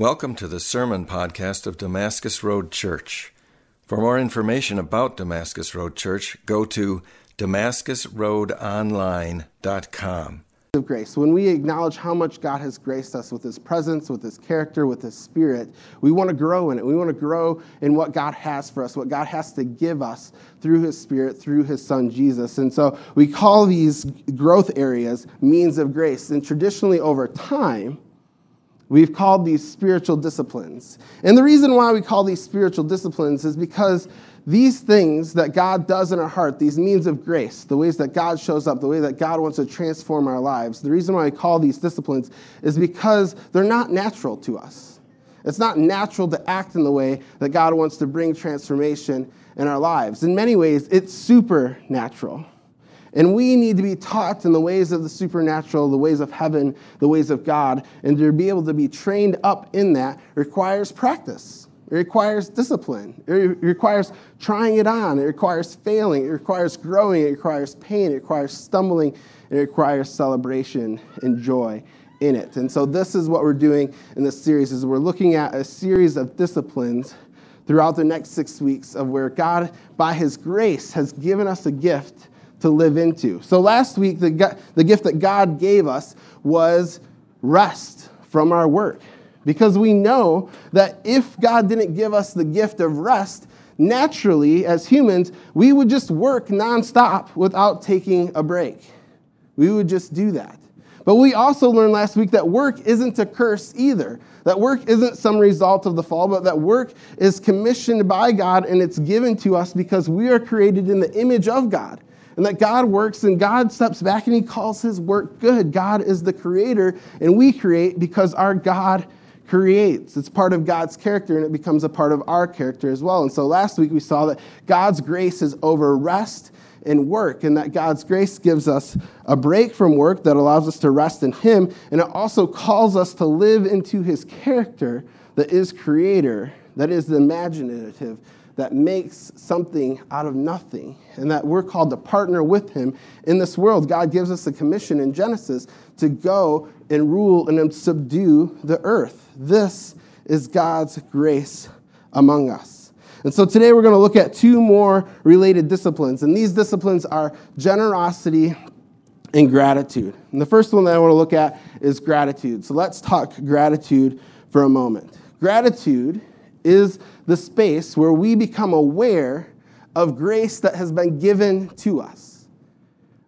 Welcome to the sermon podcast of Damascus Road Church. For more information about Damascus Road Church, go to damascusroadonline.com. Of grace. When we acknowledge how much God has graced us with His presence, with His character, with His Spirit, we want to grow in it. We want to grow in what God has for us, what God has to give us through His Spirit, through His Son Jesus. And so we call these growth areas means of grace. And traditionally, over time, We've called these spiritual disciplines. And the reason why we call these spiritual disciplines is because these things that God does in our heart, these means of grace, the ways that God shows up, the way that God wants to transform our lives, the reason why we call these disciplines is because they're not natural to us. It's not natural to act in the way that God wants to bring transformation in our lives. In many ways, it's supernatural. And we need to be taught in the ways of the supernatural, the ways of heaven, the ways of God. And to be able to be trained up in that requires practice. It requires discipline. It requires trying it on. It requires failing. It requires growing. It requires pain. It requires stumbling. It requires celebration and joy in it. And so this is what we're doing in this series is we're looking at a series of disciplines throughout the next 6 weeks of where God by his grace has given us a gift to live into. So last week, the, the gift that God gave us was rest from our work. Because we know that if God didn't give us the gift of rest, naturally, as humans, we would just work nonstop without taking a break. We would just do that. But we also learned last week that work isn't a curse either. That work isn't some result of the fall, but that work is commissioned by God and it's given to us because we are created in the image of God and that God works and God steps back and he calls his work good. God is the creator and we create because our God creates. It's part of God's character and it becomes a part of our character as well. And so last week we saw that God's grace is over rest and work, and that God's grace gives us a break from work that allows us to rest in Him, and it also calls us to live into His character that is creator, that is the imaginative, that makes something out of nothing, and that we're called to partner with him in this world. God gives us a commission in Genesis to go and rule and subdue the earth. This is God's grace among us. And so today we're going to look at two more related disciplines, and these disciplines are generosity and gratitude. And the first one that I want to look at is gratitude. So let's talk gratitude for a moment. Gratitude is the space where we become aware of grace that has been given to us.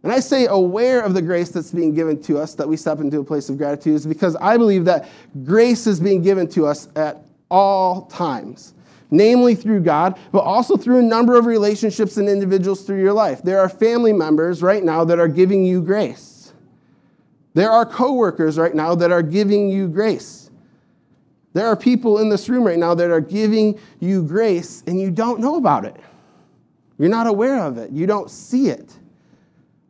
And I say aware of the grace that's being given to us, that we step into a place of gratitude, is because I believe that grace is being given to us at all times, namely through God, but also through a number of relationships and individuals through your life. There are family members right now that are giving you grace. There are coworkers right now that are giving you grace. There are people in this room right now that are giving you grace and you don't know about it. You're not aware of it. You don't see it.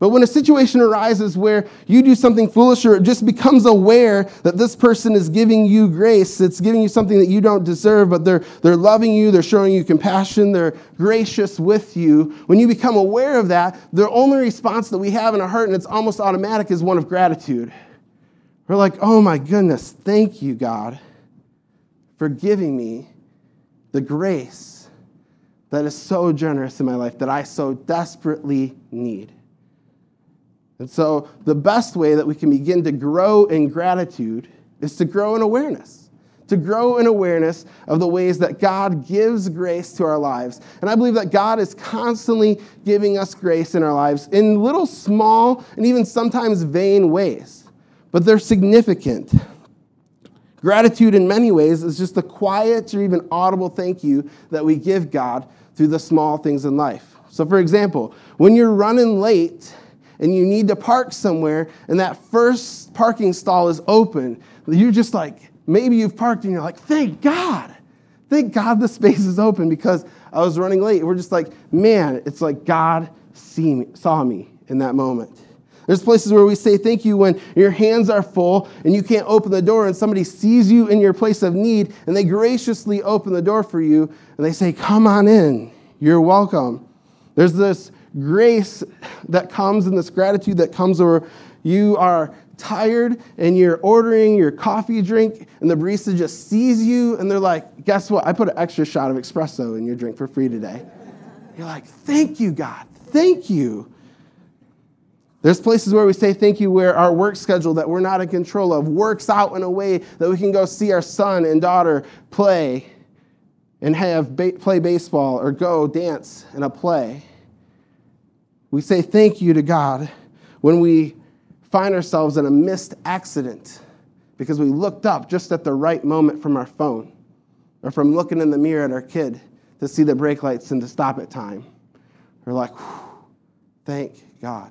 But when a situation arises where you do something foolish or it just becomes aware that this person is giving you grace, it's giving you something that you don't deserve, but they're, they're loving you, they're showing you compassion, they're gracious with you. When you become aware of that, the only response that we have in our heart, and it's almost automatic, is one of gratitude. We're like, oh my goodness, thank you, God for giving me the grace that is so generous in my life that I so desperately need. And so, the best way that we can begin to grow in gratitude is to grow in awareness, to grow in awareness of the ways that God gives grace to our lives. And I believe that God is constantly giving us grace in our lives in little, small, and even sometimes vain ways, but they're significant. Gratitude, in many ways, is just the quiet or even audible thank you that we give God through the small things in life. So, for example, when you're running late and you need to park somewhere and that first parking stall is open, you're just like, maybe you've parked and you're like, thank God. Thank God the space is open because I was running late. We're just like, man, it's like God see me, saw me in that moment. There's places where we say thank you when your hands are full and you can't open the door and somebody sees you in your place of need and they graciously open the door for you and they say, Come on in, you're welcome. There's this grace that comes and this gratitude that comes where You are tired and you're ordering your coffee drink, and the barista just sees you and they're like, Guess what? I put an extra shot of espresso in your drink for free today. You're like, Thank you, God. Thank you. There's places where we say thank you where our work schedule that we're not in control of works out in a way that we can go see our son and daughter play and have ba- play baseball or go dance in a play. We say thank you to God when we find ourselves in a missed accident because we looked up just at the right moment from our phone or from looking in the mirror at our kid to see the brake lights and to stop at time. We're like, thank God.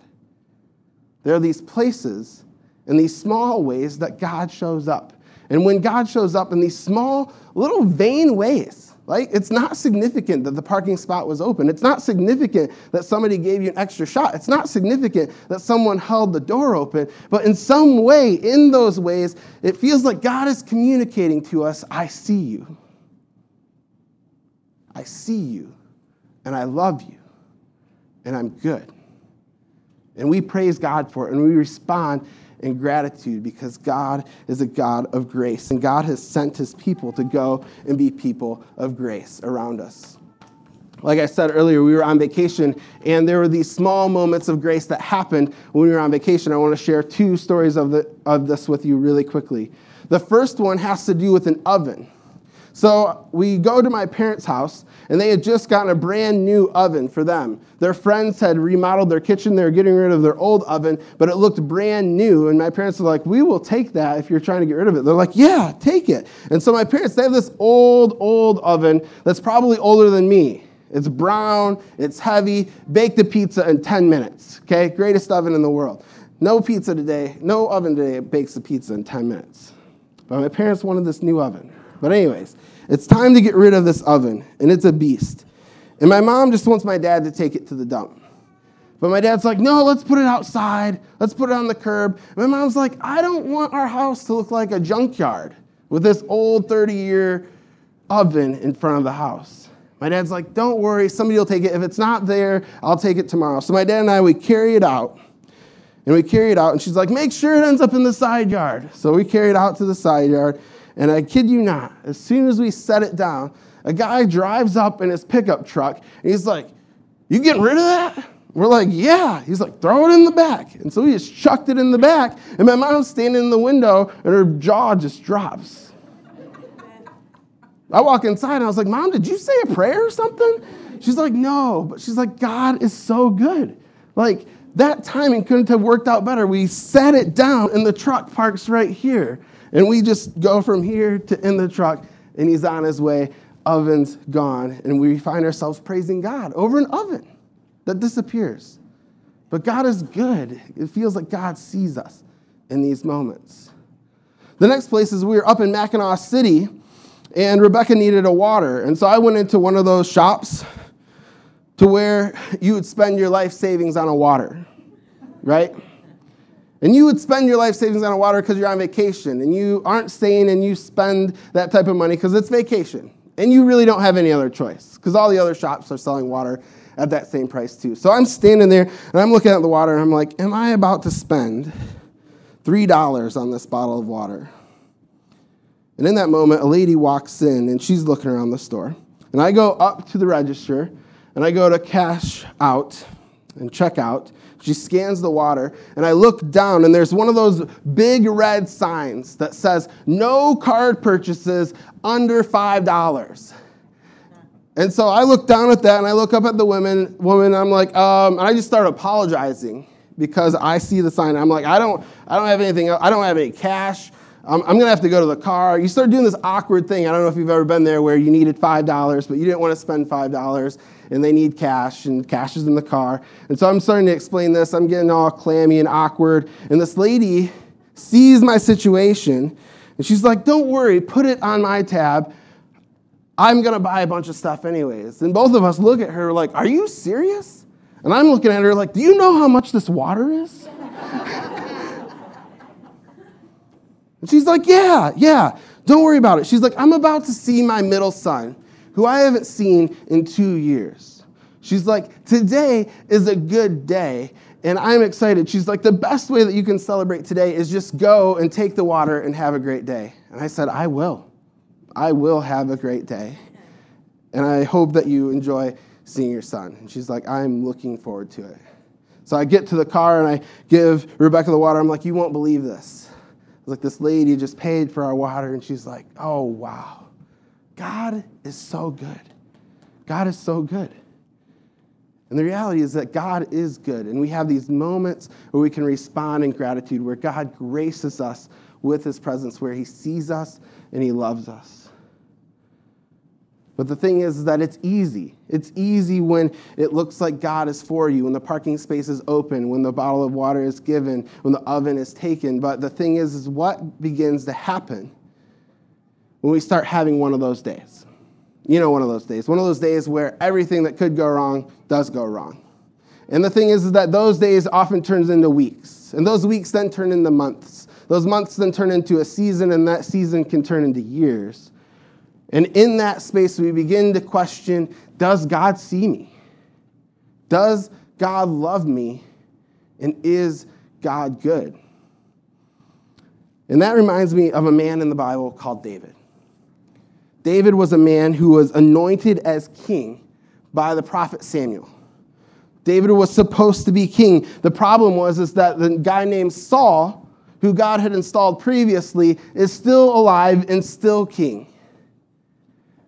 There are these places and these small ways that God shows up. And when God shows up in these small, little vain ways, like it's not significant that the parking spot was open. It's not significant that somebody gave you an extra shot. It's not significant that someone held the door open. But in some way, in those ways, it feels like God is communicating to us I see you. I see you, and I love you, and I'm good. And we praise God for it, and we respond in gratitude because God is a God of grace, and God has sent his people to go and be people of grace around us. Like I said earlier, we were on vacation, and there were these small moments of grace that happened when we were on vacation. I want to share two stories of, the, of this with you really quickly. The first one has to do with an oven. So we go to my parents' house, and they had just gotten a brand new oven for them. Their friends had remodeled their kitchen. They were getting rid of their old oven, but it looked brand new. And my parents were like, We will take that if you're trying to get rid of it. They're like, Yeah, take it. And so my parents, they have this old, old oven that's probably older than me. It's brown, it's heavy, bake the pizza in 10 minutes. Okay, greatest oven in the world. No pizza today, no oven today bakes the pizza in 10 minutes. But my parents wanted this new oven. But, anyways, it's time to get rid of this oven, and it's a beast. And my mom just wants my dad to take it to the dump. But my dad's like, no, let's put it outside. Let's put it on the curb. My mom's like, I don't want our house to look like a junkyard with this old 30 year oven in front of the house. My dad's like, don't worry, somebody will take it. If it's not there, I'll take it tomorrow. So my dad and I, we carry it out. And we carry it out, and she's like, make sure it ends up in the side yard. So we carry it out to the side yard. And I kid you not, as soon as we set it down, a guy drives up in his pickup truck and he's like, You getting rid of that? We're like, Yeah. He's like, Throw it in the back. And so he just chucked it in the back. And my mom's standing in the window and her jaw just drops. I walk inside and I was like, Mom, did you say a prayer or something? She's like, No. But she's like, God is so good. Like, that timing couldn't have worked out better. We set it down and the truck parks right here. And we just go from here to in the truck, and he's on his way. Oven's gone. And we find ourselves praising God over an oven that disappears. But God is good. It feels like God sees us in these moments. The next place is we were up in Mackinaw City, and Rebecca needed a water. And so I went into one of those shops to where you would spend your life savings on a water, right? And you would spend your life savings on water because you're on vacation and you aren't staying and you spend that type of money because it's vacation. And you really don't have any other choice because all the other shops are selling water at that same price too. So I'm standing there and I'm looking at the water and I'm like, am I about to spend $3 on this bottle of water? And in that moment, a lady walks in and she's looking around the store. And I go up to the register and I go to cash out and check out. She scans the water, and I look down, and there's one of those big red signs that says, No card purchases under $5. And so I look down at that, and I look up at the women, woman, I'm like, um, and I just start apologizing because I see the sign. I'm like, I don't, I don't have anything, I don't have any cash. I'm, I'm going to have to go to the car. You start doing this awkward thing. I don't know if you've ever been there where you needed $5, but you didn't want to spend $5 and they need cash, and cash is in the car. And so I'm starting to explain this. I'm getting all clammy and awkward. And this lady sees my situation, and she's like, Don't worry, put it on my tab. I'm going to buy a bunch of stuff anyways. And both of us look at her like, Are you serious? And I'm looking at her like, Do you know how much this water is? and she's like, Yeah, yeah, don't worry about it. She's like, I'm about to see my middle son who I haven't seen in two years. She's like, Today is a good day. and I'm excited. She's like, the best way that you can celebrate today is just go and take the water and have a great day. And I said, I will. I will have a great day. And I hope that you enjoy seeing your son. And she's like, I'm looking forward to it. So I get to the car and I give Rebecca the water. I'm like, you won't believe this. I was like, this lady just paid for our water. And she's like, oh, wow. God is so good. God is so good. And the reality is that God is good. And we have these moments where we can respond in gratitude, where God graces us with his presence, where he sees us and he loves us. But the thing is, that it's easy. It's easy when it looks like God is for you, when the parking space is open, when the bottle of water is given, when the oven is taken. But the thing is, is what begins to happen when we start having one of those days. You know, one of those days. One of those days where everything that could go wrong does go wrong. And the thing is, is that those days often turns into weeks. And those weeks then turn into months. Those months then turn into a season, and that season can turn into years. And in that space, we begin to question Does God see me? Does God love me? And is God good? And that reminds me of a man in the Bible called David. David was a man who was anointed as king by the prophet Samuel. David was supposed to be king. The problem was is that the guy named Saul, who God had installed previously, is still alive and still king.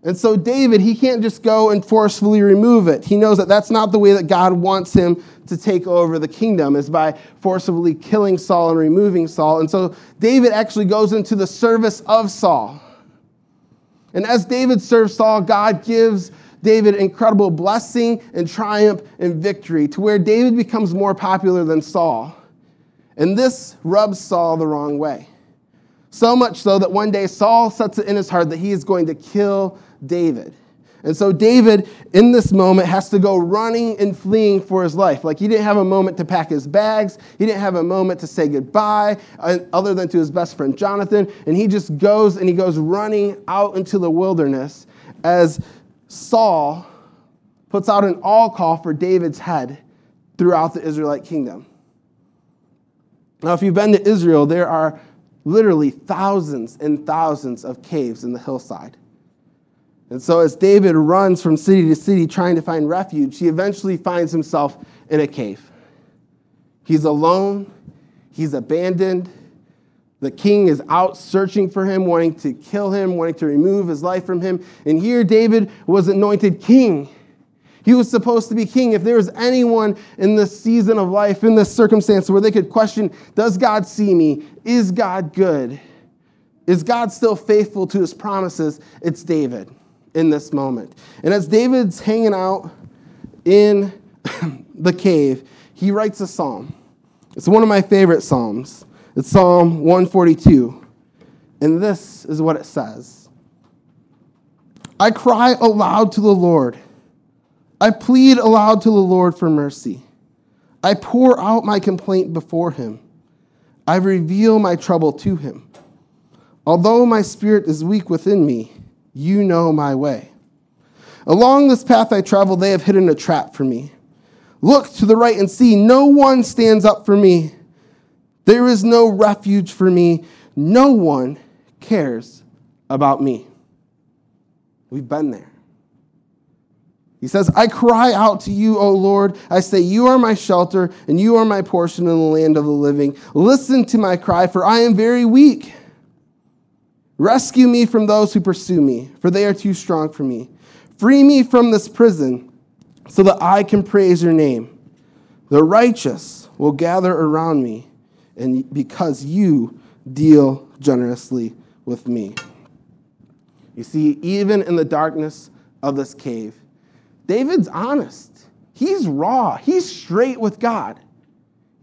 And so David, he can't just go and forcefully remove it. He knows that that's not the way that God wants him to take over the kingdom is by forcibly killing Saul and removing Saul. And so David actually goes into the service of Saul. And as David serves Saul, God gives David incredible blessing and triumph and victory to where David becomes more popular than Saul. And this rubs Saul the wrong way. So much so that one day Saul sets it in his heart that he is going to kill David. And so David, in this moment, has to go running and fleeing for his life. Like he didn't have a moment to pack his bags, he didn't have a moment to say goodbye, uh, other than to his best friend Jonathan. And he just goes and he goes running out into the wilderness as Saul puts out an all call for David's head throughout the Israelite kingdom. Now, if you've been to Israel, there are literally thousands and thousands of caves in the hillside. And so, as David runs from city to city trying to find refuge, he eventually finds himself in a cave. He's alone, he's abandoned. The king is out searching for him, wanting to kill him, wanting to remove his life from him. And here, David was anointed king. He was supposed to be king. If there was anyone in this season of life, in this circumstance, where they could question, Does God see me? Is God good? Is God still faithful to his promises? It's David in this moment. And as David's hanging out in the cave, he writes a psalm. It's one of my favorite psalms. It's Psalm 142. And this is what it says I cry aloud to the Lord. I plead aloud to the Lord for mercy. I pour out my complaint before him. I reveal my trouble to him. Although my spirit is weak within me, you know my way. Along this path I travel, they have hidden a trap for me. Look to the right and see, no one stands up for me. There is no refuge for me. No one cares about me. We've been there. He says, I cry out to you, O Lord. I say, You are my shelter, and you are my portion in the land of the living. Listen to my cry, for I am very weak. Rescue me from those who pursue me, for they are too strong for me. Free me from this prison, so that I can praise your name. The righteous will gather around me, and because you deal generously with me. You see, even in the darkness of this cave, David's honest. He's raw. He's straight with God.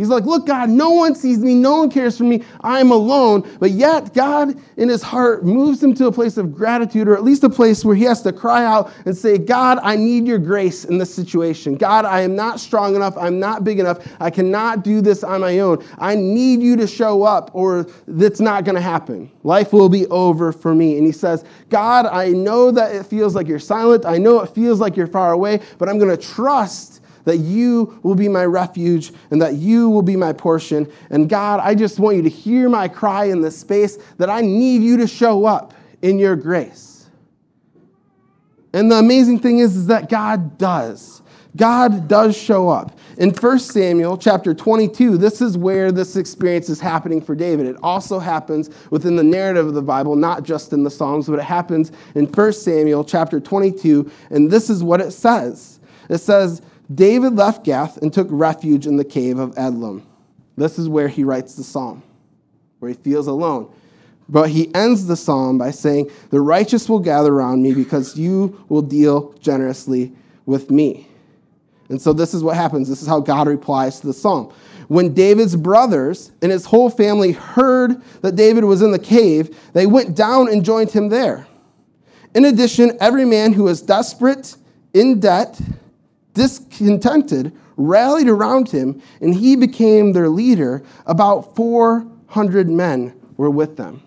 He's like, Look, God, no one sees me. No one cares for me. I'm alone. But yet, God, in his heart, moves him to a place of gratitude, or at least a place where he has to cry out and say, God, I need your grace in this situation. God, I am not strong enough. I'm not big enough. I cannot do this on my own. I need you to show up, or it's not going to happen. Life will be over for me. And he says, God, I know that it feels like you're silent. I know it feels like you're far away, but I'm going to trust that you will be my refuge and that you will be my portion. And God, I just want you to hear my cry in this space that I need you to show up in your grace. And the amazing thing is, is that God does. God does show up. In 1 Samuel chapter 22, this is where this experience is happening for David. It also happens within the narrative of the Bible, not just in the Psalms, but it happens in 1 Samuel chapter 22, and this is what it says. It says, David left Gath and took refuge in the cave of Adullam. This is where he writes the psalm, where he feels alone. But he ends the psalm by saying, The righteous will gather around me because you will deal generously with me. And so this is what happens. This is how God replies to the psalm. When David's brothers and his whole family heard that David was in the cave, they went down and joined him there. In addition, every man who was desperate, in debt, discontented, rallied around him, and he became their leader. About 400 men were with them.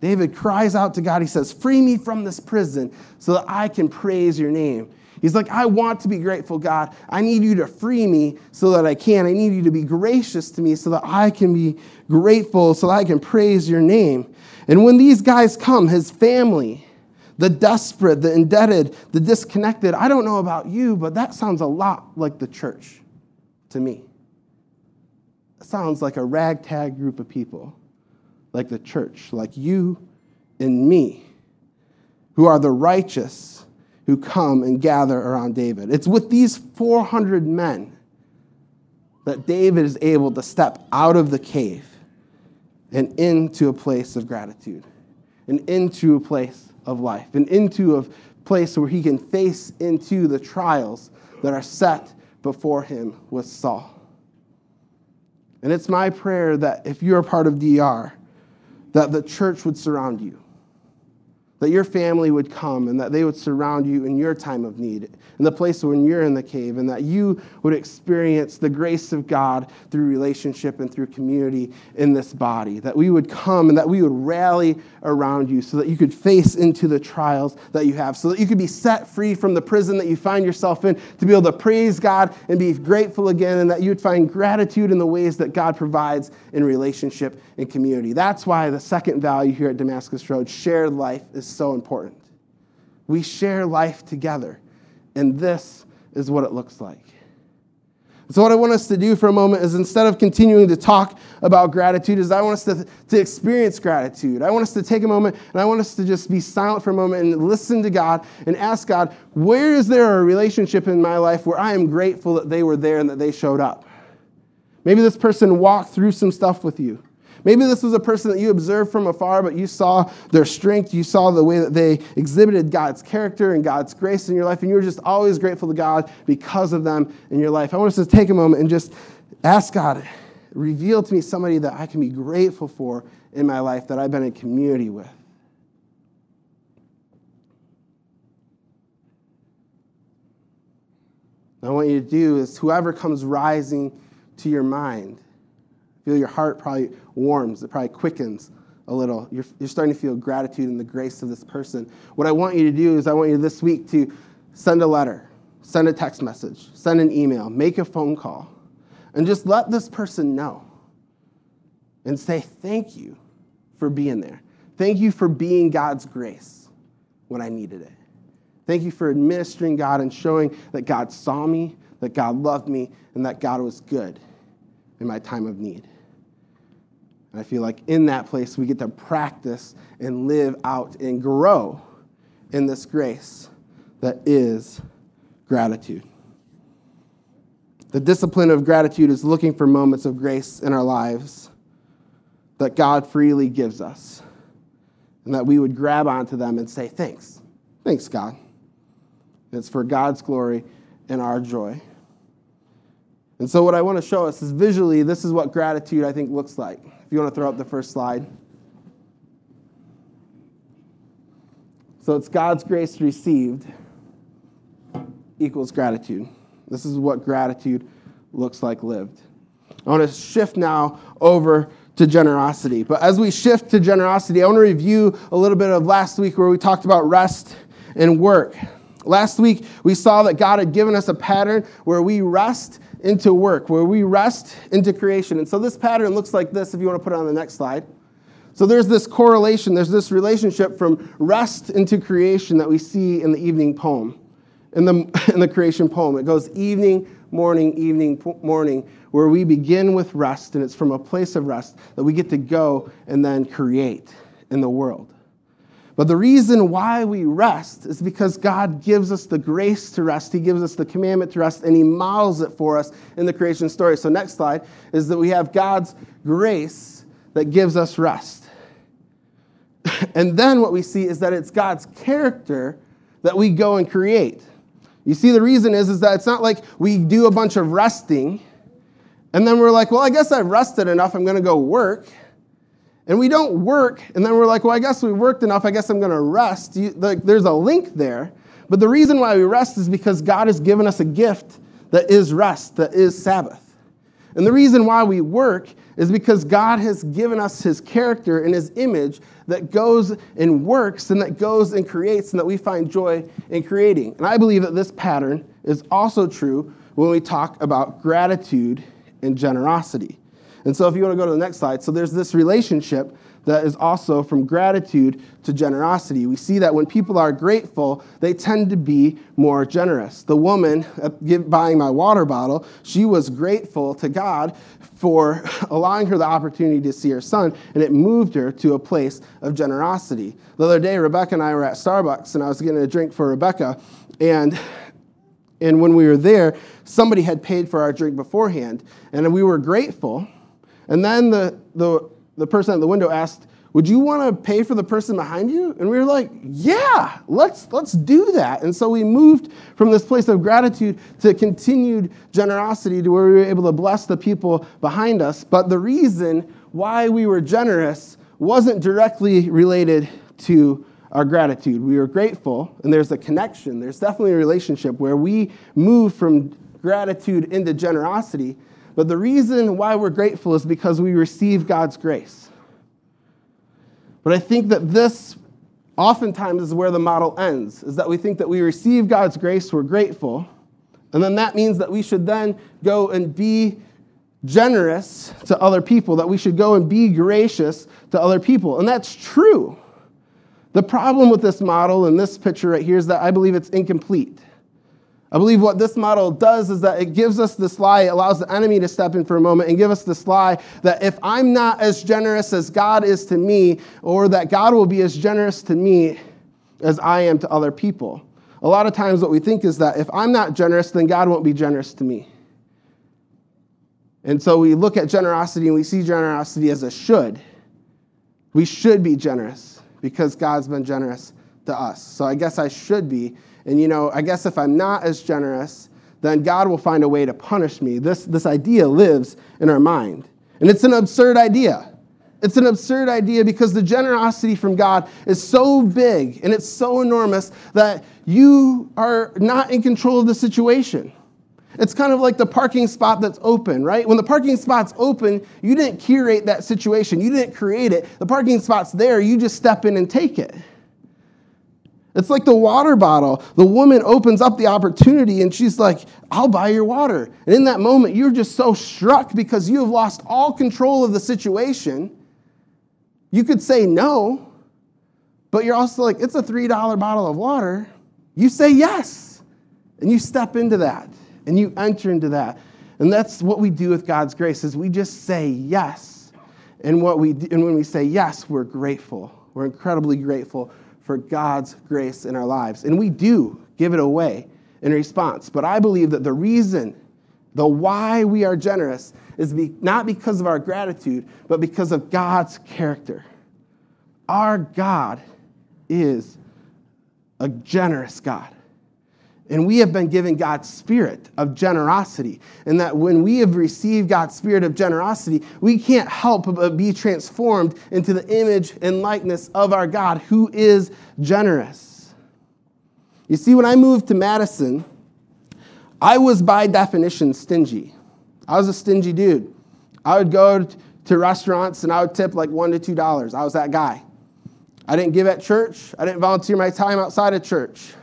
David cries out to God. He says, Free me from this prison so that I can praise your name. He's like, I want to be grateful, God. I need you to free me so that I can. I need you to be gracious to me so that I can be grateful, so that I can praise your name. And when these guys come, his family, the desperate, the indebted, the disconnected, I don't know about you, but that sounds a lot like the church to me. It sounds like a ragtag group of people, like the church, like you and me, who are the righteous who come and gather around David. It's with these 400 men that David is able to step out of the cave and into a place of gratitude, and into a place of life, and into a place where he can face into the trials that are set before him with Saul. And it's my prayer that if you're a part of DR, that the church would surround you that your family would come and that they would surround you in your time of need, in the place when you're in the cave, and that you would experience the grace of God through relationship and through community in this body. That we would come and that we would rally around you so that you could face into the trials that you have, so that you could be set free from the prison that you find yourself in, to be able to praise God and be grateful again, and that you would find gratitude in the ways that God provides in relationship and community. That's why the second value here at Damascus Road, shared life, is so important. We share life together, and this is what it looks like. So, what I want us to do for a moment is instead of continuing to talk about gratitude, is I want us to, to experience gratitude. I want us to take a moment and I want us to just be silent for a moment and listen to God and ask God, where is there a relationship in my life where I am grateful that they were there and that they showed up? Maybe this person walked through some stuff with you. Maybe this was a person that you observed from afar, but you saw their strength. You saw the way that they exhibited God's character and God's grace in your life, and you were just always grateful to God because of them in your life. I want us to take a moment and just ask God, reveal to me somebody that I can be grateful for in my life that I've been in community with. I want you to do is whoever comes rising to your mind, Feel your heart probably warms, it probably quickens a little. You're, you're starting to feel gratitude and the grace of this person. What I want you to do is, I want you this week to send a letter, send a text message, send an email, make a phone call, and just let this person know and say, Thank you for being there. Thank you for being God's grace when I needed it. Thank you for administering God and showing that God saw me, that God loved me, and that God was good in my time of need. And I feel like in that place, we get to practice and live out and grow in this grace that is gratitude. The discipline of gratitude is looking for moments of grace in our lives that God freely gives us, and that we would grab onto them and say, Thanks. Thanks, God. It's for God's glory and our joy. And so, what I want to show us is visually, this is what gratitude I think looks like. If you want to throw up the first slide. So, it's God's grace received equals gratitude. This is what gratitude looks like lived. I want to shift now over to generosity. But as we shift to generosity, I want to review a little bit of last week where we talked about rest and work. Last week, we saw that God had given us a pattern where we rest into work, where we rest into creation. And so this pattern looks like this if you want to put it on the next slide. So there's this correlation, there's this relationship from rest into creation that we see in the evening poem. In the, in the creation poem, it goes evening, morning, evening, morning, where we begin with rest, and it's from a place of rest that we get to go and then create in the world. But the reason why we rest is because God gives us the grace to rest. He gives us the commandment to rest, and He models it for us in the creation story. So, next slide is that we have God's grace that gives us rest. and then what we see is that it's God's character that we go and create. You see, the reason is, is that it's not like we do a bunch of resting, and then we're like, well, I guess I've rested enough, I'm going to go work and we don't work, and then we're like, well, I guess we worked enough, I guess I'm going to rest. You, like, there's a link there. But the reason why we rest is because God has given us a gift that is rest, that is Sabbath. And the reason why we work is because God has given us his character and his image that goes and works and that goes and creates and that we find joy in creating. And I believe that this pattern is also true when we talk about gratitude and generosity. And so, if you want to go to the next slide, so there's this relationship that is also from gratitude to generosity. We see that when people are grateful, they tend to be more generous. The woman uh, buying my water bottle, she was grateful to God for allowing her the opportunity to see her son, and it moved her to a place of generosity. The other day, Rebecca and I were at Starbucks, and I was getting a drink for Rebecca, and and when we were there, somebody had paid for our drink beforehand, and we were grateful and then the, the, the person at the window asked, Would you want to pay for the person behind you? And we were like, Yeah, let's, let's do that. And so we moved from this place of gratitude to continued generosity to where we were able to bless the people behind us. But the reason why we were generous wasn't directly related to our gratitude. We were grateful, and there's a connection. There's definitely a relationship where we move from gratitude into generosity but the reason why we're grateful is because we receive God's grace. But I think that this oftentimes is where the model ends, is that we think that we receive God's grace, we're grateful, and then that means that we should then go and be generous to other people, that we should go and be gracious to other people. And that's true. The problem with this model and this picture right here is that I believe it's incomplete. I believe what this model does is that it gives us this lie, it allows the enemy to step in for a moment and give us this lie that if I'm not as generous as God is to me, or that God will be as generous to me as I am to other people. A lot of times, what we think is that if I'm not generous, then God won't be generous to me. And so we look at generosity and we see generosity as a should. We should be generous because God's been generous to us. So I guess I should be. And, you know, I guess if I'm not as generous, then God will find a way to punish me. This, this idea lives in our mind. And it's an absurd idea. It's an absurd idea because the generosity from God is so big and it's so enormous that you are not in control of the situation. It's kind of like the parking spot that's open, right? When the parking spot's open, you didn't curate that situation, you didn't create it. The parking spot's there, you just step in and take it. It's like the water bottle. The woman opens up the opportunity and she's like, I'll buy your water. And in that moment, you're just so struck because you have lost all control of the situation. You could say no, but you're also like, it's a $3 bottle of water. You say yes, and you step into that, and you enter into that. And that's what we do with God's grace is we just say yes. And, what we, and when we say yes, we're grateful. We're incredibly grateful for God's grace in our lives. And we do give it away in response. But I believe that the reason, the why we are generous, is be, not because of our gratitude, but because of God's character. Our God is a generous God. And we have been given God's spirit of generosity. And that when we have received God's spirit of generosity, we can't help but be transformed into the image and likeness of our God who is generous. You see, when I moved to Madison, I was by definition stingy. I was a stingy dude. I would go to restaurants and I would tip like one to two dollars. I was that guy. I didn't give at church. I didn't volunteer my time outside of church.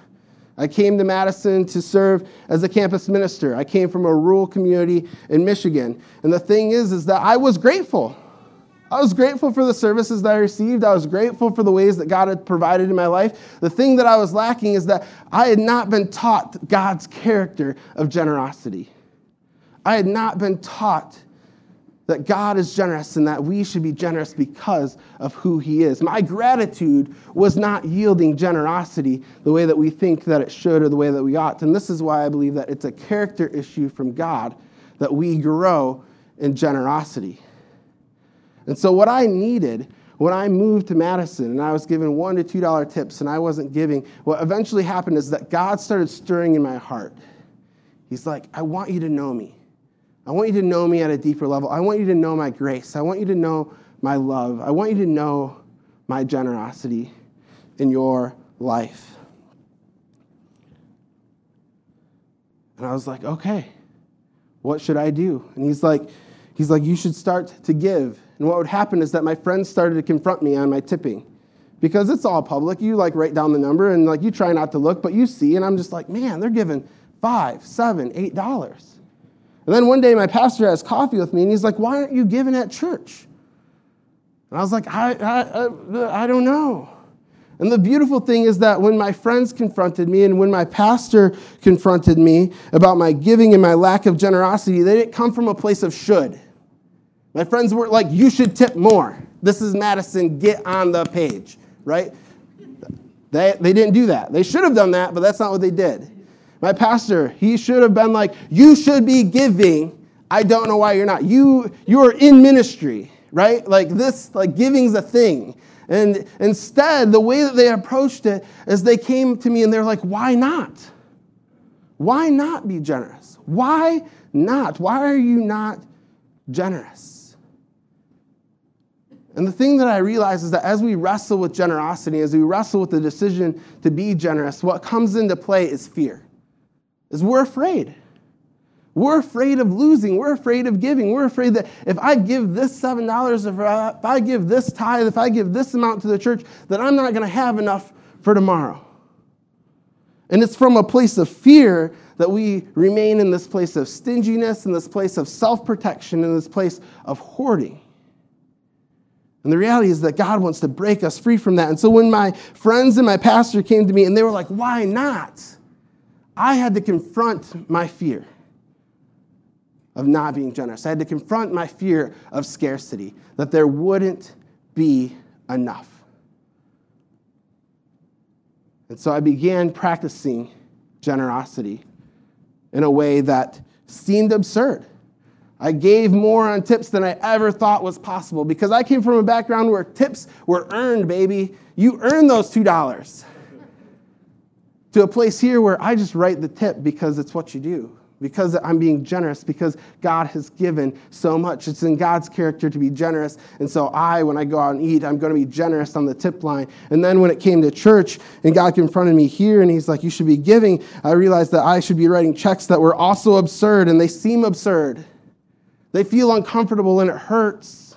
I came to Madison to serve as a campus minister. I came from a rural community in Michigan. And the thing is, is that I was grateful. I was grateful for the services that I received. I was grateful for the ways that God had provided in my life. The thing that I was lacking is that I had not been taught God's character of generosity. I had not been taught that God is generous and that we should be generous because of who He is. My gratitude was not yielding generosity the way that we think that it should or the way that we ought. And this is why I believe that it's a character issue from God that we grow in generosity. And so, what I needed when I moved to Madison and I was given one to two dollar tips and I wasn't giving, what eventually happened is that God started stirring in my heart. He's like, I want you to know me. I want you to know me at a deeper level. I want you to know my grace. I want you to know my love. I want you to know my generosity in your life. And I was like, okay, what should I do? And he's like, he's like, you should start to give. And what would happen is that my friends started to confront me on my tipping. Because it's all public. You like write down the number and like you try not to look, but you see, and I'm just like, man, they're giving five, seven, eight dollars. And then one day my pastor has coffee with me and he's like, Why aren't you giving at church? And I was like, I, I, I, I don't know. And the beautiful thing is that when my friends confronted me and when my pastor confronted me about my giving and my lack of generosity, they didn't come from a place of should. My friends were like, You should tip more. This is Madison, get on the page, right? They, they didn't do that. They should have done that, but that's not what they did. My pastor, he should have been like, You should be giving. I don't know why you're not. You, you're in ministry, right? Like this, like giving's a thing. And instead, the way that they approached it is they came to me and they're like, Why not? Why not be generous? Why not? Why are you not generous? And the thing that I realize is that as we wrestle with generosity, as we wrestle with the decision to be generous, what comes into play is fear is we're afraid. We're afraid of losing. We're afraid of giving. We're afraid that if I give this $7, if I give this tithe, if I give this amount to the church, that I'm not going to have enough for tomorrow. And it's from a place of fear that we remain in this place of stinginess, in this place of self protection, in this place of hoarding. And the reality is that God wants to break us free from that. And so when my friends and my pastor came to me and they were like, why not? I had to confront my fear of not being generous. I had to confront my fear of scarcity, that there wouldn't be enough. And so I began practicing generosity in a way that seemed absurd. I gave more on tips than I ever thought was possible because I came from a background where tips were earned, baby. You earn those $2 to a place here where I just write the tip because it's what you do, because I'm being generous, because God has given so much. It's in God's character to be generous. And so I, when I go out and eat, I'm going to be generous on the tip line. And then when it came to church and God confronted me here and He's like, You should be giving, I realized that I should be writing checks that were also absurd and they seem absurd. They feel uncomfortable and it hurts.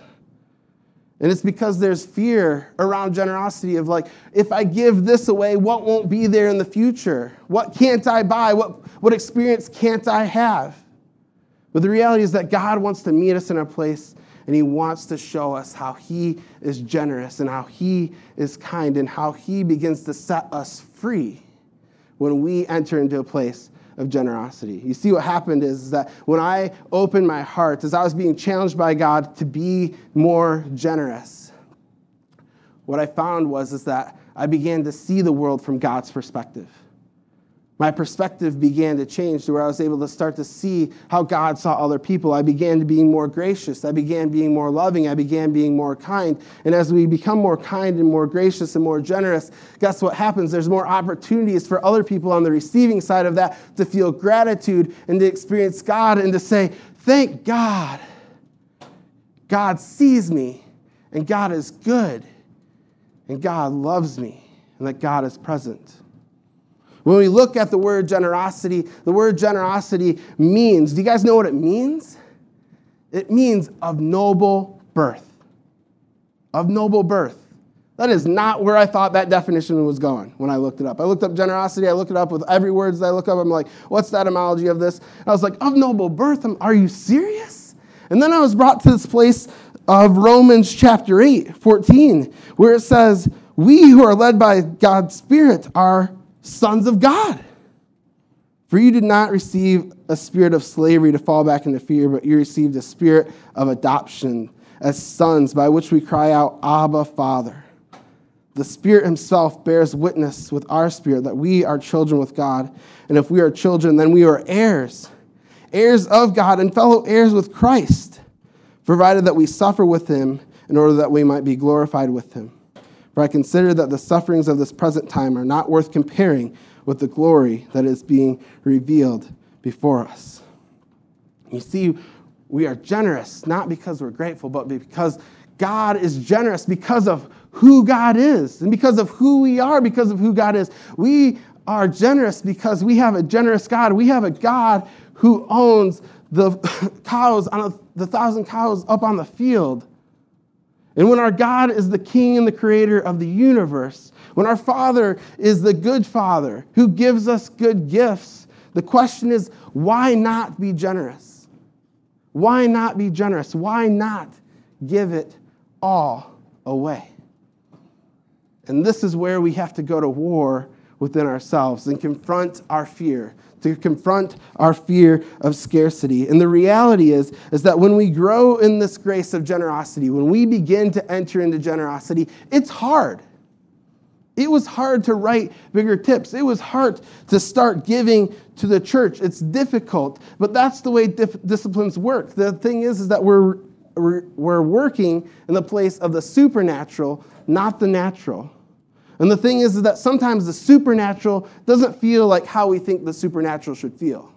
And it's because there's fear around generosity of like, if I give this away, what won't be there in the future? What can't I buy? What, what experience can't I have? But the reality is that God wants to meet us in a place and He wants to show us how He is generous and how He is kind and how He begins to set us free when we enter into a place of generosity. You see, what happened is, that when I opened my heart, as I was being challenged by God to be more generous, what I found was is that I began to see the world from God's perspective my perspective began to change to where I was able to start to see how God saw other people. I began to being more gracious. I began being more loving. I began being more kind. And as we become more kind and more gracious and more generous, guess what happens? There's more opportunities for other people on the receiving side of that to feel gratitude and to experience God and to say, Thank God. God sees me and God is good and God loves me and that God is present. When we look at the word generosity, the word generosity means, do you guys know what it means? It means of noble birth. Of noble birth. That is not where I thought that definition was going when I looked it up. I looked up generosity, I looked it up with every word that I look up. I'm like, what's the etymology of this? I was like, of noble birth. I'm, are you serious? And then I was brought to this place of Romans chapter 8, 14, where it says, We who are led by God's Spirit are sons of God. For you did not receive a spirit of slavery to fall back into fear, but you received a spirit of adoption as sons, by which we cry out, Abba, Father. The Spirit Himself bears witness with our spirit that we are children with God. And if we are children, then we are heirs, heirs of God and fellow heirs with Christ, provided that we suffer with Him in order that we might be glorified with Him. For I consider that the sufferings of this present time are not worth comparing with the glory that is being revealed before us. You see, we are generous not because we're grateful, but because God is generous because of who God is and because of who we are, because of who God is. We are generous because we have a generous God. We have a God who owns the cows on a, the thousand cows up on the field. And when our God is the king and the creator of the universe, when our Father is the good Father who gives us good gifts, the question is why not be generous? Why not be generous? Why not give it all away? And this is where we have to go to war within ourselves and confront our fear, to confront our fear of scarcity. And the reality is, is that when we grow in this grace of generosity, when we begin to enter into generosity, it's hard. It was hard to write bigger tips. It was hard to start giving to the church. It's difficult, but that's the way dif- disciplines work. The thing is, is that we're, we're, we're working in the place of the supernatural, not the natural. And the thing is, is that sometimes the supernatural doesn't feel like how we think the supernatural should feel.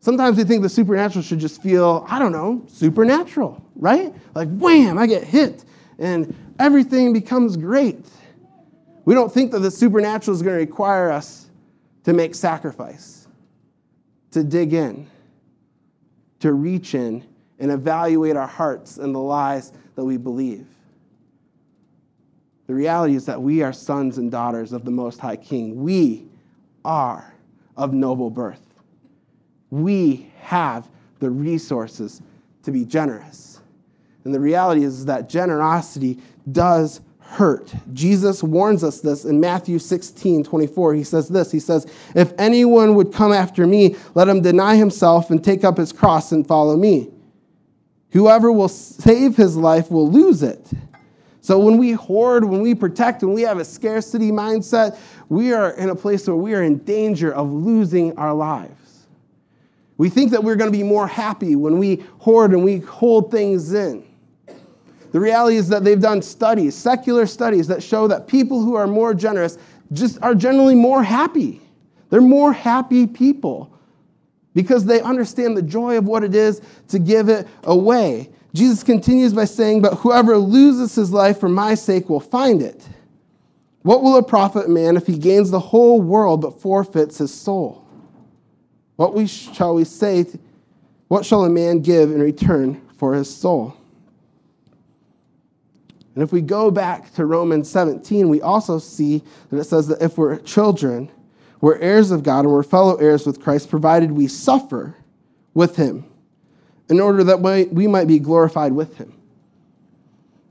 Sometimes we think the supernatural should just feel, I don't know, supernatural, right? Like, wham, I get hit and everything becomes great. We don't think that the supernatural is going to require us to make sacrifice, to dig in, to reach in and evaluate our hearts and the lies that we believe. The reality is that we are sons and daughters of the Most High King. We are of noble birth. We have the resources to be generous. And the reality is that generosity does hurt. Jesus warns us this in Matthew 16 24. He says this He says, If anyone would come after me, let him deny himself and take up his cross and follow me. Whoever will save his life will lose it so when we hoard, when we protect, when we have a scarcity mindset, we are in a place where we are in danger of losing our lives. We think that we're going to be more happy when we hoard and we hold things in. The reality is that they've done studies, secular studies, that show that people who are more generous just are generally more happy. They're more happy people because they understand the joy of what it is to give it away. Jesus continues by saying, But whoever loses his life for my sake will find it. What will it profit man if he gains the whole world but forfeits his soul? What we shall we say? What shall a man give in return for his soul? And if we go back to Romans 17, we also see that it says that if we're children, we're heirs of God and we're fellow heirs with Christ, provided we suffer with him in order that we might be glorified with him.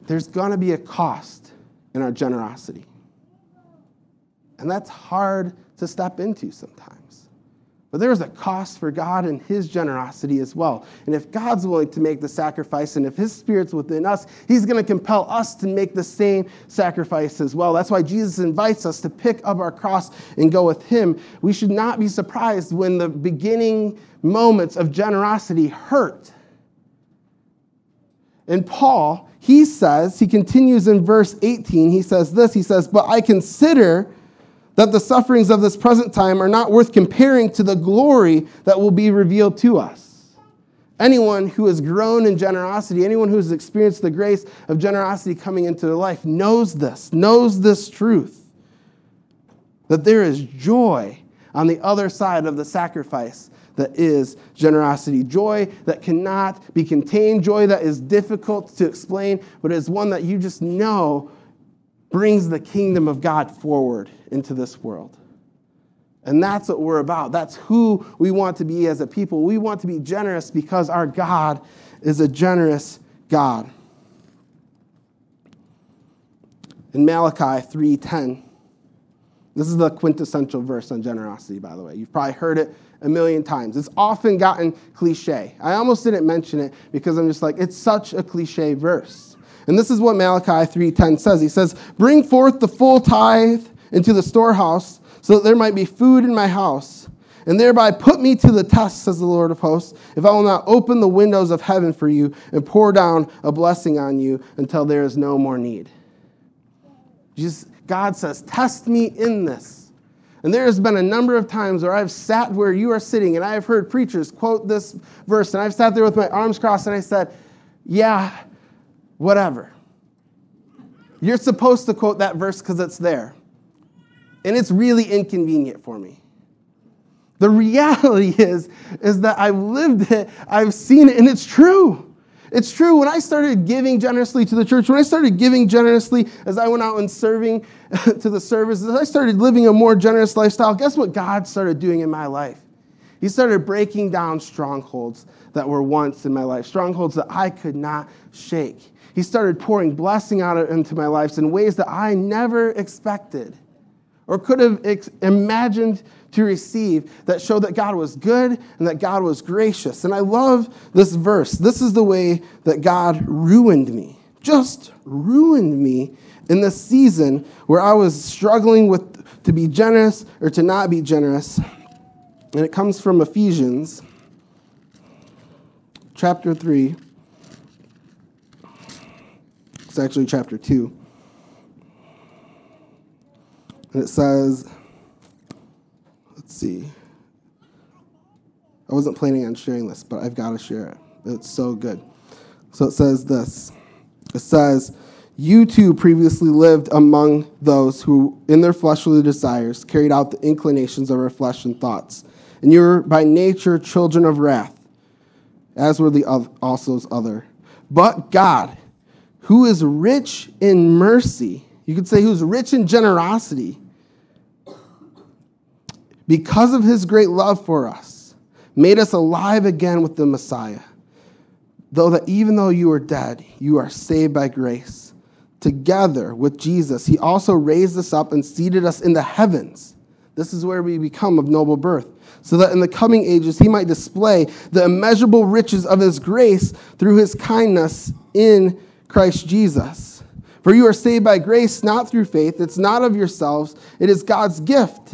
There's going to be a cost in our generosity. And that's hard to step into sometimes. But there is a cost for God and His generosity as well. And if God's willing to make the sacrifice and if His Spirit's within us, He's going to compel us to make the same sacrifice as well. That's why Jesus invites us to pick up our cross and go with Him. We should not be surprised when the beginning moments of generosity hurt. And Paul, he says, he continues in verse 18, he says this, he says, But I consider that the sufferings of this present time are not worth comparing to the glory that will be revealed to us. Anyone who has grown in generosity, anyone who has experienced the grace of generosity coming into their life, knows this, knows this truth that there is joy on the other side of the sacrifice that is generosity. Joy that cannot be contained, joy that is difficult to explain, but is one that you just know brings the kingdom of God forward into this world. And that's what we're about. That's who we want to be as a people. We want to be generous because our God is a generous God. In Malachi 3:10, this is the quintessential verse on generosity, by the way. You've probably heard it a million times. It's often gotten cliche. I almost didn't mention it because I'm just like, it's such a cliche verse. And this is what Malachi 3:10 says. He says, "Bring forth the full tithe into the storehouse, so that there might be food in my house, and thereby put me to the test," says the Lord of hosts, "if I will not open the windows of heaven for you and pour down a blessing on you until there is no more need." Jesus, God says, "Test me in this." And there has been a number of times where I've sat where you are sitting and I have heard preachers quote this verse, and I've sat there with my arms crossed and I said, Yeah, whatever. You're supposed to quote that verse because it's there. And it's really inconvenient for me. The reality is, is that I've lived it, I've seen it, and it's true. It's true. When I started giving generously to the church, when I started giving generously as I went out and serving to the services, I started living a more generous lifestyle, guess what God started doing in my life? He started breaking down strongholds that were once in my life, strongholds that I could not shake. He started pouring blessing out into my life in ways that I never expected or could have imagined to receive that showed that God was good and that God was gracious. And I love this verse. This is the way that God ruined me, just ruined me in the season where I was struggling with to be generous or to not be generous. And it comes from Ephesians chapter 3. It's actually chapter 2. And it says, let's see. I wasn't planning on sharing this, but I've got to share it. It's so good. So it says this It says, You too previously lived among those who, in their fleshly desires, carried out the inclinations of our flesh and thoughts. And you were by nature children of wrath, as were the also other. But God, who is rich in mercy, you could say who's rich in generosity, because of his great love for us, made us alive again with the Messiah. Though that even though you are dead, you are saved by grace. Together with Jesus, he also raised us up and seated us in the heavens. This is where we become of noble birth, so that in the coming ages he might display the immeasurable riches of his grace through his kindness in Christ Jesus. For you are saved by grace, not through faith. It's not of yourselves, it is God's gift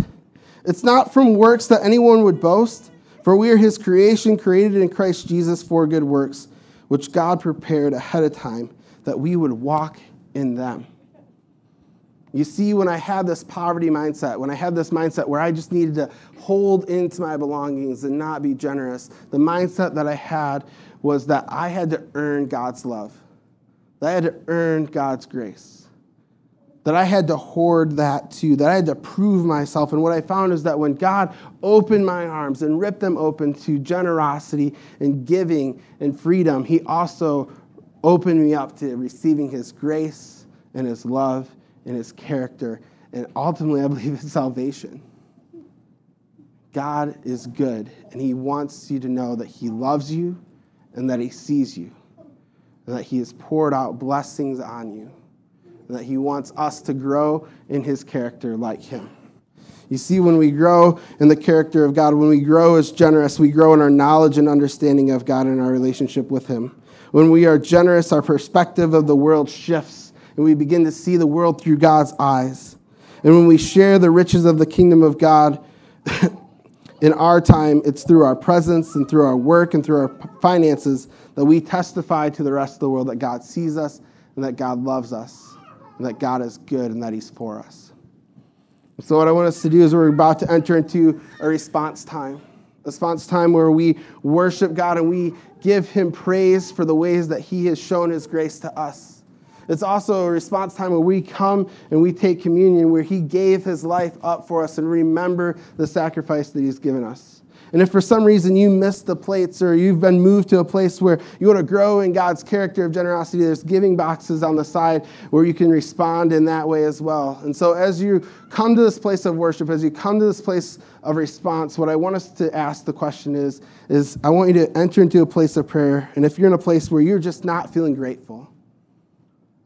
it's not from works that anyone would boast, for we are his creation, created in Christ Jesus for good works, which God prepared ahead of time that we would walk in them. You see, when I had this poverty mindset, when I had this mindset where I just needed to hold into my belongings and not be generous, the mindset that I had was that I had to earn God's love, that I had to earn God's grace that I had to hoard that too, that I had to prove myself. And what I found is that when God opened my arms and ripped them open to generosity and giving and freedom, He also opened me up to receiving His grace and His love and His character. And ultimately, I believe in salvation. God is good, and He wants you to know that He loves you and that He sees you, and that He has poured out blessings on you that He wants us to grow in His character like Him. You see, when we grow in the character of God, when we grow as generous, we grow in our knowledge and understanding of God and our relationship with Him. When we are generous, our perspective of the world shifts, and we begin to see the world through God's eyes. And when we share the riches of the kingdom of God in our time, it's through our presence and through our work and through our finances that we testify to the rest of the world that God sees us and that God loves us and that God is good and that He's for us. So, what I want us to do is we're about to enter into a response time. A response time where we worship God and we give Him praise for the ways that He has shown His grace to us. It's also a response time where we come and we take communion, where He gave His life up for us and remember the sacrifice that He's given us. And if for some reason you missed the plates or you've been moved to a place where you want to grow in God's character of generosity, there's giving boxes on the side where you can respond in that way as well. And so as you come to this place of worship, as you come to this place of response, what I want us to ask the question is, is I want you to enter into a place of prayer. And if you're in a place where you're just not feeling grateful,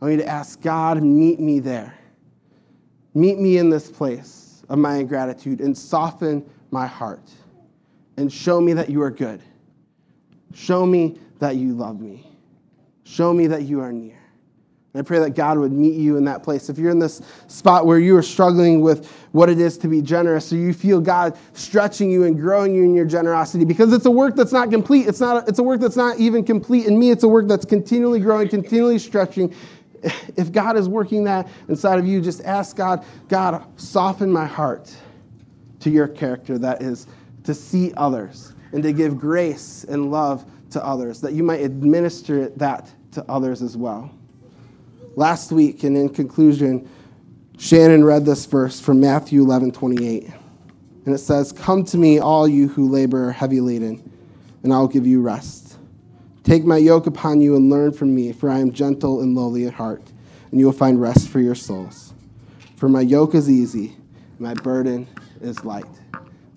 I want you to ask God, meet me there. Meet me in this place of my ingratitude and soften my heart and show me that you are good. Show me that you love me. Show me that you are near. And I pray that God would meet you in that place. If you're in this spot where you are struggling with what it is to be generous, or you feel God stretching you and growing you in your generosity, because it's a work that's not complete. It's not. It's a work that's not even complete in me. It's a work that's continually growing, continually stretching. If God is working that inside of you, just ask God, God, soften my heart to your character that is to see others and to give grace and love to others, that you might administer that to others as well. Last week, and in conclusion, Shannon read this verse from Matthew 11 28. And it says, Come to me, all you who labor heavy laden, and I'll give you rest. Take my yoke upon you and learn from me, for I am gentle and lowly at heart, and you will find rest for your souls. For my yoke is easy, my burden is light.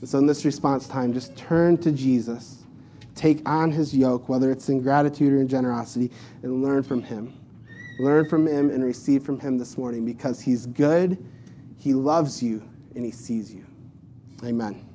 And so, in this response time, just turn to Jesus, take on his yoke, whether it's in gratitude or in generosity, and learn from him. Learn from him and receive from him this morning because he's good, he loves you, and he sees you. Amen.